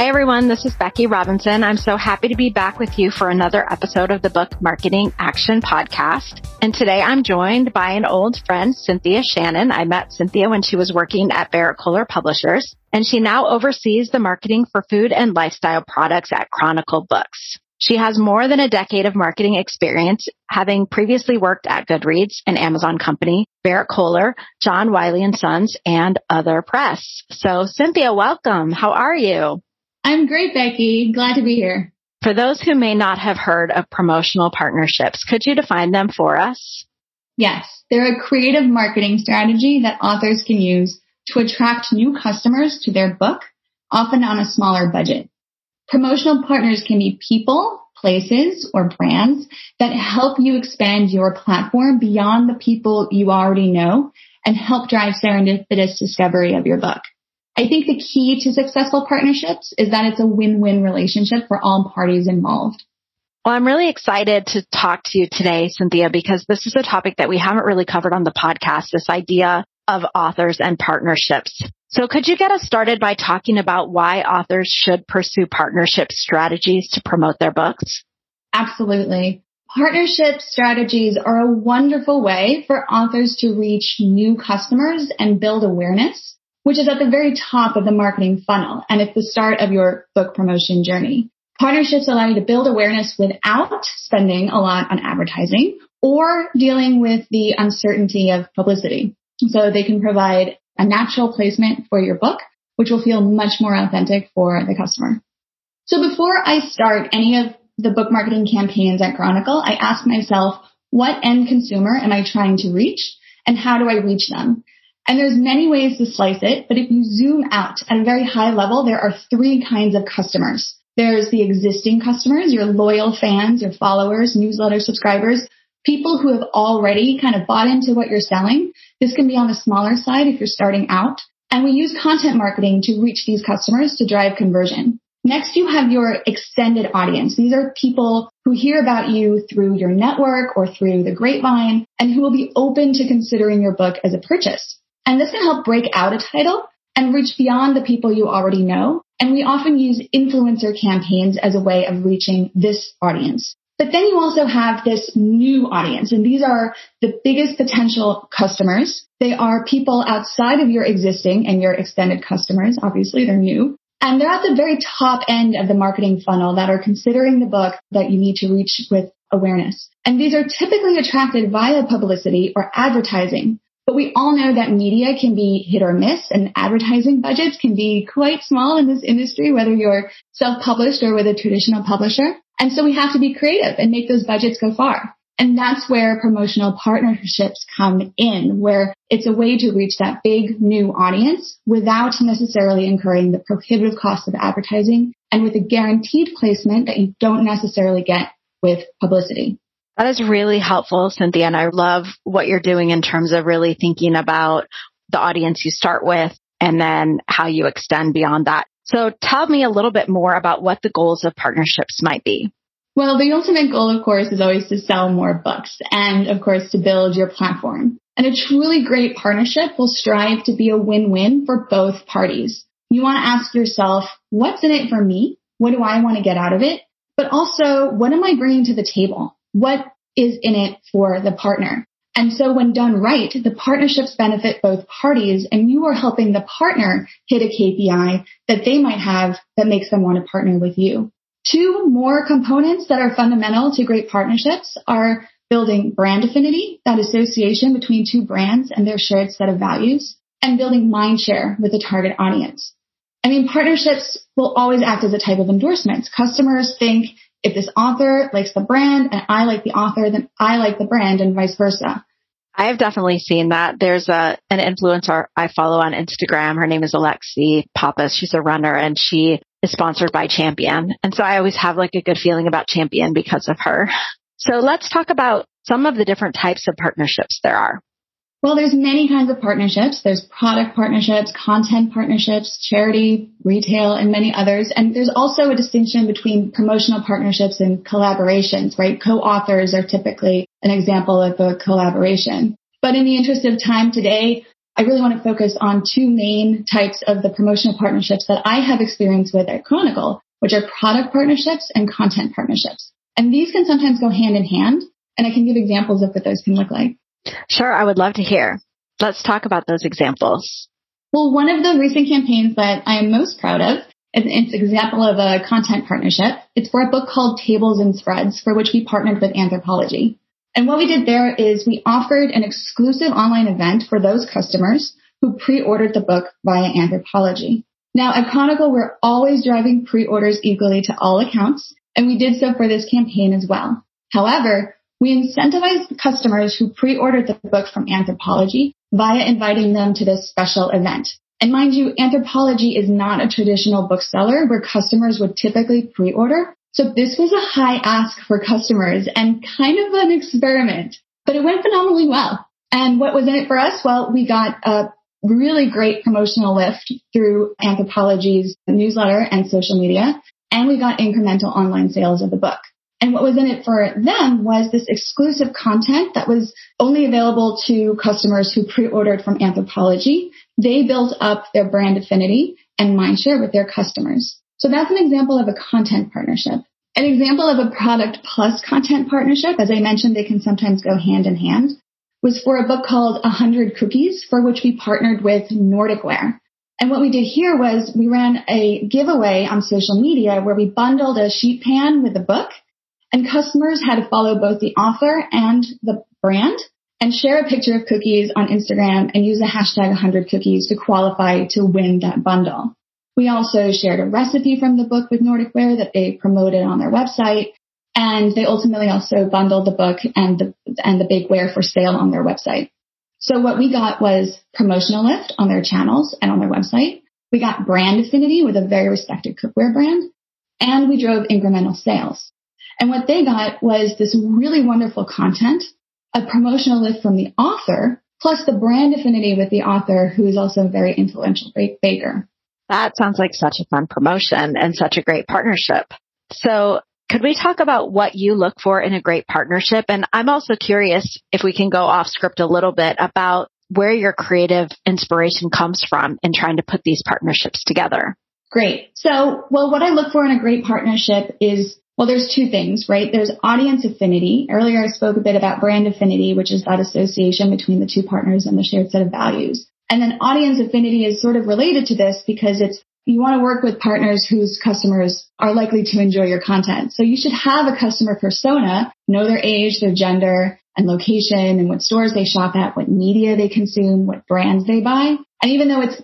Hi, everyone. This is Becky Robinson. I'm so happy to be back with you for another episode of the Book Marketing Action Podcast. And today I'm joined by an old friend, Cynthia Shannon. I met Cynthia when she was working at Berrett-Koehler Publishers, and she now oversees the marketing for food and lifestyle products at Chronicle Books. She has more than a decade of marketing experience, having previously worked at Goodreads, an Amazon company, Berrett-Koehler, John Wiley and Sons, and other press. So Cynthia, welcome. How are you? I'm great, Becky. Glad to be here. For those who may not have heard of promotional partnerships, could you define them for us? Yes, they're a creative marketing strategy that authors can use to attract new customers to their book, often on a smaller budget. Promotional partners can be people, places, or brands that help you expand your platform beyond the people you already know and help drive serendipitous discovery of your book. I think the key to successful partnerships is that it's a win-win relationship for all parties involved. Well, I'm really excited to talk to you today, Cynthia, because this is a topic that we haven't really covered on the podcast, this idea of authors and partnerships. So could you get us started by talking about why authors should pursue partnership strategies to promote their books? Absolutely. Partnership strategies are a wonderful way for authors to reach new customers and build awareness which is at the very top of the marketing funnel. And it's the start of your book promotion journey. Partnerships allow you to build awareness without spending a lot on advertising or dealing with the uncertainty of publicity. So they can provide a natural placement for your book, which will feel much more authentic for the customer. So before I start any of the book marketing campaigns at Chronicle, I ask myself, what end consumer am I trying to reach and how do I reach them? And there's many ways to slice it, but if you zoom out at a very high level, there are three kinds of customers. There's the existing customers, your loyal fans, your followers, newsletter subscribers, people who have already kind of bought into what you're selling. This can be on the smaller side if you're starting out. And we use content marketing to reach these customers to drive conversion. Next, you have your extended audience. These are people who hear about you through your network or through the grapevine and who will be open to considering your book as a purchase. And this can help break out a title and reach beyond the people you already know. And we often use influencer campaigns as a way of reaching this audience. But then you also have this new audience, and these are the biggest potential customers. They are people outside of your existing and your extended customers. Obviously, they're new. And they're at the very top end of the marketing funnel that are considering the book that you need to reach with awareness. And these are typically attracted via publicity or advertising. But we all know that media can be hit or miss and advertising budgets can be quite small in this industry, whether you're self-published or with a traditional publisher. And so we have to be creative and make those budgets go far. And that's where promotional partnerships come in, where it's a way to reach that big new audience without necessarily incurring the prohibitive cost of advertising and with a guaranteed placement that you don't necessarily get with publicity. That is really helpful, Cynthia. And I love what you're doing in terms of really thinking about the audience you start with and then how you extend beyond that. So tell me a little bit more about what the goals of partnerships might be. Well, the ultimate goal, of course, is always to sell more books and, of course, to build your platform. And a truly great partnership will strive to be a win-win for both parties. You want to ask yourself, what's in it for me? What do I want to get out of it? But also, what am I bringing to the table? What is in it for the partner. And so when done right, the partnerships benefit both parties and you are helping the partner hit a KPI that they might have that makes them want to partner with you. Two more components that are fundamental to great partnerships are building brand affinity, that association between two brands and their shared set of values, and building mind share with the target audience. I mean, partnerships will always act as a type of endorsements. Customers think if this author likes the brand and I like the author, then I like the brand and vice versa. I have definitely seen that. There's a an influencer I follow on Instagram. Her name is Alexi Pappas. She's a runner and she is sponsored by Champion. And so I always have like a good feeling about Champion because of her. So let's talk about some of the different types of partnerships there are. Well, there's many kinds of partnerships. There's product partnerships, content partnerships, charity, retail, and many others. And there's also a distinction between promotional partnerships and collaborations, right? Co-authors are typically an example of a collaboration. But in the interest of time today, I really want to focus on two main types of the promotional partnerships that I have experience with at Chronicle, which are product partnerships and content partnerships. And these can sometimes go hand in hand. And I can give examples of what those can look like. Sure, I would love to hear. Let's talk about those examples. Well, one of the recent campaigns that I am most proud of, is it's an example of a content partnership. It's for a book called Tables and Spreads, for which we partnered with Anthropologie. And what we did there is we offered an exclusive online event for those customers who pre-ordered the book via Anthropologie. Now at Chronicle, we're always driving pre-orders equally to all accounts, and we did so for this campaign as well. However, we incentivized customers who pre-ordered the book from Anthropologie via inviting them to this special event. And mind you, Anthropologie is not a traditional bookseller where customers would typically pre-order. So this was a high ask for customers and kind of an experiment, but it went phenomenally well. And what was in it for us? Well, we got a really great promotional lift through Anthropologie's newsletter and social media, and we got incremental online sales of the book. And what was in it for them was this exclusive content that was only available to customers who pre-ordered from Anthropologie. They built up their brand affinity and mindshare with their customers. So that's an example of a content partnership. An example of a product plus content partnership, as I mentioned, they can sometimes go hand in hand, was for a book called 100 Cookies, for which we partnered with Nordic Ware. And what we did here was we ran a giveaway on social media where we bundled a sheet pan with a book and customers had to follow both the author and the brand and share a picture of cookies on Instagram and use the hashtag 100 cookies to qualify to win that bundle. We also shared a recipe from the book with Nordic Ware that they promoted on their website. And they ultimately also bundled the book and the, and the bakeware for sale on their website. So what we got was promotional lift on their channels and on their website. We got brand affinity with a very respected cookware brand and we drove incremental sales. And what they got was this really wonderful content, a promotional lift from the author, plus the brand affinity with the author who is also a very influential great baker. That sounds like such a fun promotion and such a great partnership. So could we talk about what you look for in a great partnership? And I'm also curious if we can go off script a little bit about where your creative inspiration comes from in trying to put these partnerships together. Great. So, well, what I look for in a great partnership is well, there's two things, right? There's audience affinity. Earlier I spoke a bit about brand affinity, which is that association between the two partners and the shared set of values. And then audience affinity is sort of related to this because it's you want to work with partners whose customers are likely to enjoy your content. So you should have a customer persona, know their age, their gender, and location, and what stores they shop at, what media they consume, what brands they buy. And even though it's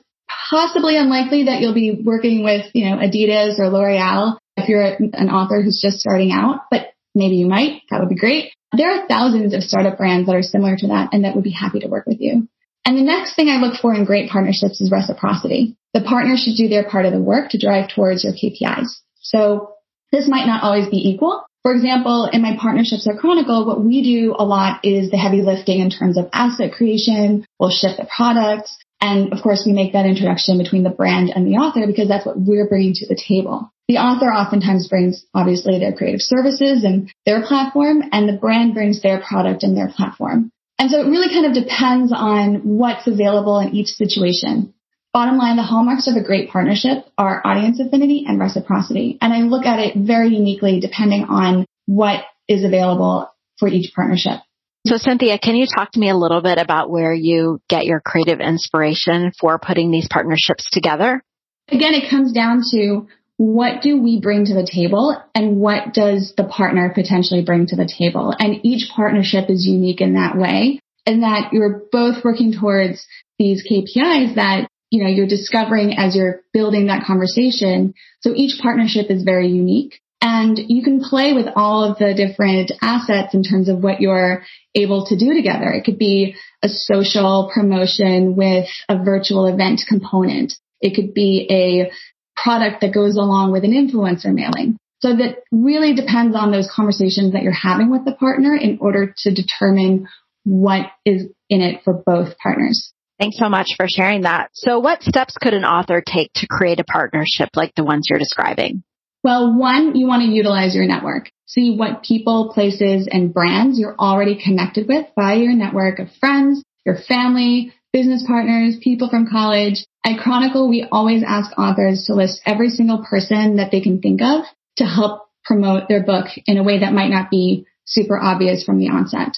possibly unlikely that you'll be working with, you know, Adidas or L'Oreal, if you're an author who's just starting out, but maybe you might, that would be great. There are thousands of startup brands that are similar to that and that would be happy to work with you. And the next thing I look for in great partnerships is reciprocity. The partner should do their part of the work to drive towards your KPIs. So this might not always be equal. For example, in my partnerships at Chronicle, what we do a lot is the heavy lifting in terms of asset creation. We'll ship the products. And of course, we make that introduction between the brand and the author because that's what we're bringing to the table. The author oftentimes brings obviously their creative services and their platform and the brand brings their product and their platform. And so it really kind of depends on what's available in each situation. Bottom line, the hallmarks of a great partnership are audience affinity and reciprocity. And I look at it very uniquely depending on what is available for each partnership. So Cynthia, can you talk to me a little bit about where you get your creative inspiration for putting these partnerships together? Again, it comes down to what do we bring to the table and what does the partner potentially bring to the table? And each partnership is unique in that way and that you're both working towards these KPIs that, you know, you're discovering as you're building that conversation. So each partnership is very unique. And you can play with all of the different assets in terms of what you're able to do together. It could be a social promotion with a virtual event component. It could be a product that goes along with an influencer mailing. So that really depends on those conversations that you're having with the partner in order to determine what is in it for both partners. Thanks so much for sharing that. So what steps could an author take to create a partnership like the ones you're describing? Well, one, you want to utilize your network. See what people, places, and brands you're already connected with by your network of friends, your family, business partners, people from college. At Chronicle, we always ask authors to list every single person that they can think of to help promote their book in a way that might not be super obvious from the onset.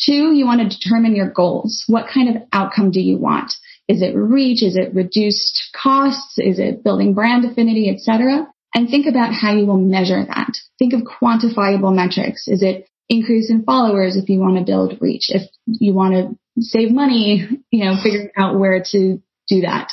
Two, you want to determine your goals. What kind of outcome do you want? Is it reach? Is it reduced costs? Is it building brand affinity, etc.? And think about how you will measure that. Think of quantifiable metrics. Is it increase in followers if you want to build reach? If you want to save money, you know, figuring out where to do that.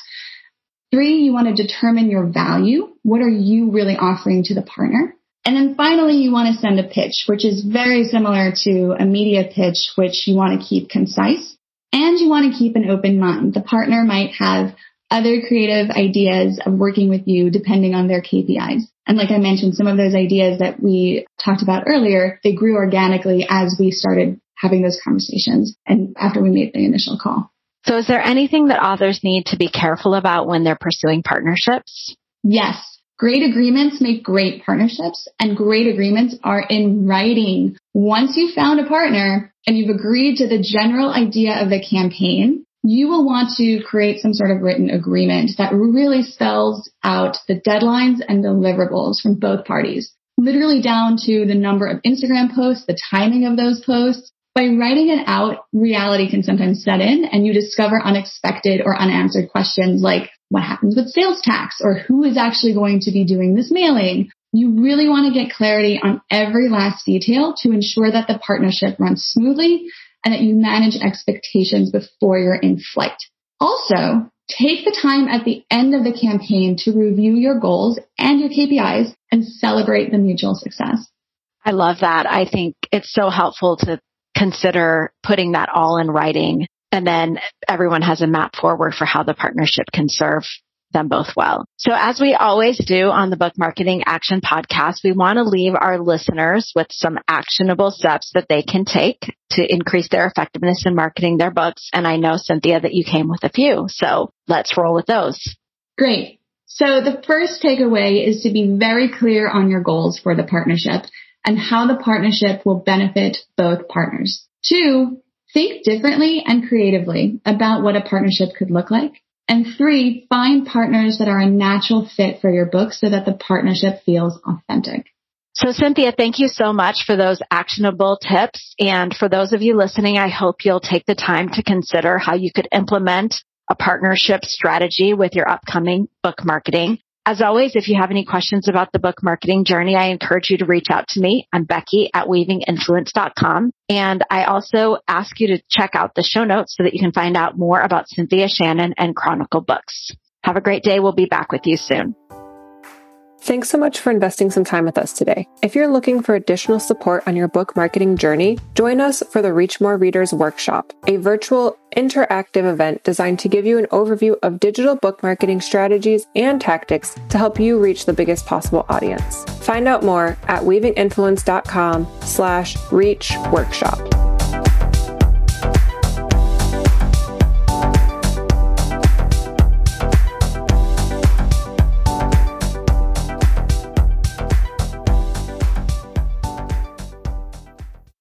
Three, you want to determine your value. What are you really offering to the partner? And then finally, you want to send a pitch, which is very similar to a media pitch, which you want to keep concise and you want to keep an open mind. The partner might have other creative ideas of working with you depending on their KPIs. And like I mentioned, some of those ideas that we talked about earlier, they grew organically as we started having those conversations and after we made the initial call. So is there anything that authors need to be careful about when they're pursuing partnerships? Yes. Great agreements make great partnerships and great agreements are in writing. Once you've found a partner and you've agreed to the general idea of the campaign, you will want to create some sort of written agreement that really spells out the deadlines and deliverables from both parties, literally down to the number of Instagram posts, the timing of those posts. By writing it out, reality can sometimes set in and you discover unexpected or unanswered questions like, what happens with sales tax or who is actually going to be doing this mailing. You really want to get clarity on every last detail to ensure that the partnership runs smoothly and that you manage expectations before you're in flight. Also, take the time at the end of the campaign to review your goals and your KPIs and celebrate the mutual success. I love that. I think it's so helpful to consider putting that all in writing and then everyone has a map forward for how the partnership can serve them both well. So as we always do on the Book Marketing Action podcast, we want to leave our listeners with some actionable steps that they can take to increase their effectiveness in marketing their books. And I know, Cynthia, that you came with a few. So let's roll with those. Great. So the first takeaway is to be very clear on your goals for the partnership and how the partnership will benefit both partners. Two, Think differently and creatively about what a partnership could look like. And three, find partners that are a natural fit for your book so that the partnership feels authentic. So Cynthia, thank you so much for those actionable tips. And for those of you listening, I hope you'll take the time to consider how you could implement a partnership strategy with your upcoming book marketing. As always, if you have any questions about the book marketing journey, I encourage you to reach out to me. I'm Becky at weavinginfluence.com. And I also ask you to check out the show notes so that you can find out more about Cynthia Shannon and Chronicle Books. Have a great day. We'll be back with you soon. Thanks so much for investing some time with us today. If you're looking for additional support on your book marketing journey, join us for the Reach More Readers Workshop, a virtual interactive event designed to give you an overview of digital book marketing strategies and tactics to help you reach the biggest possible audience. Find out more at weavinginfluence.com slash reach workshop.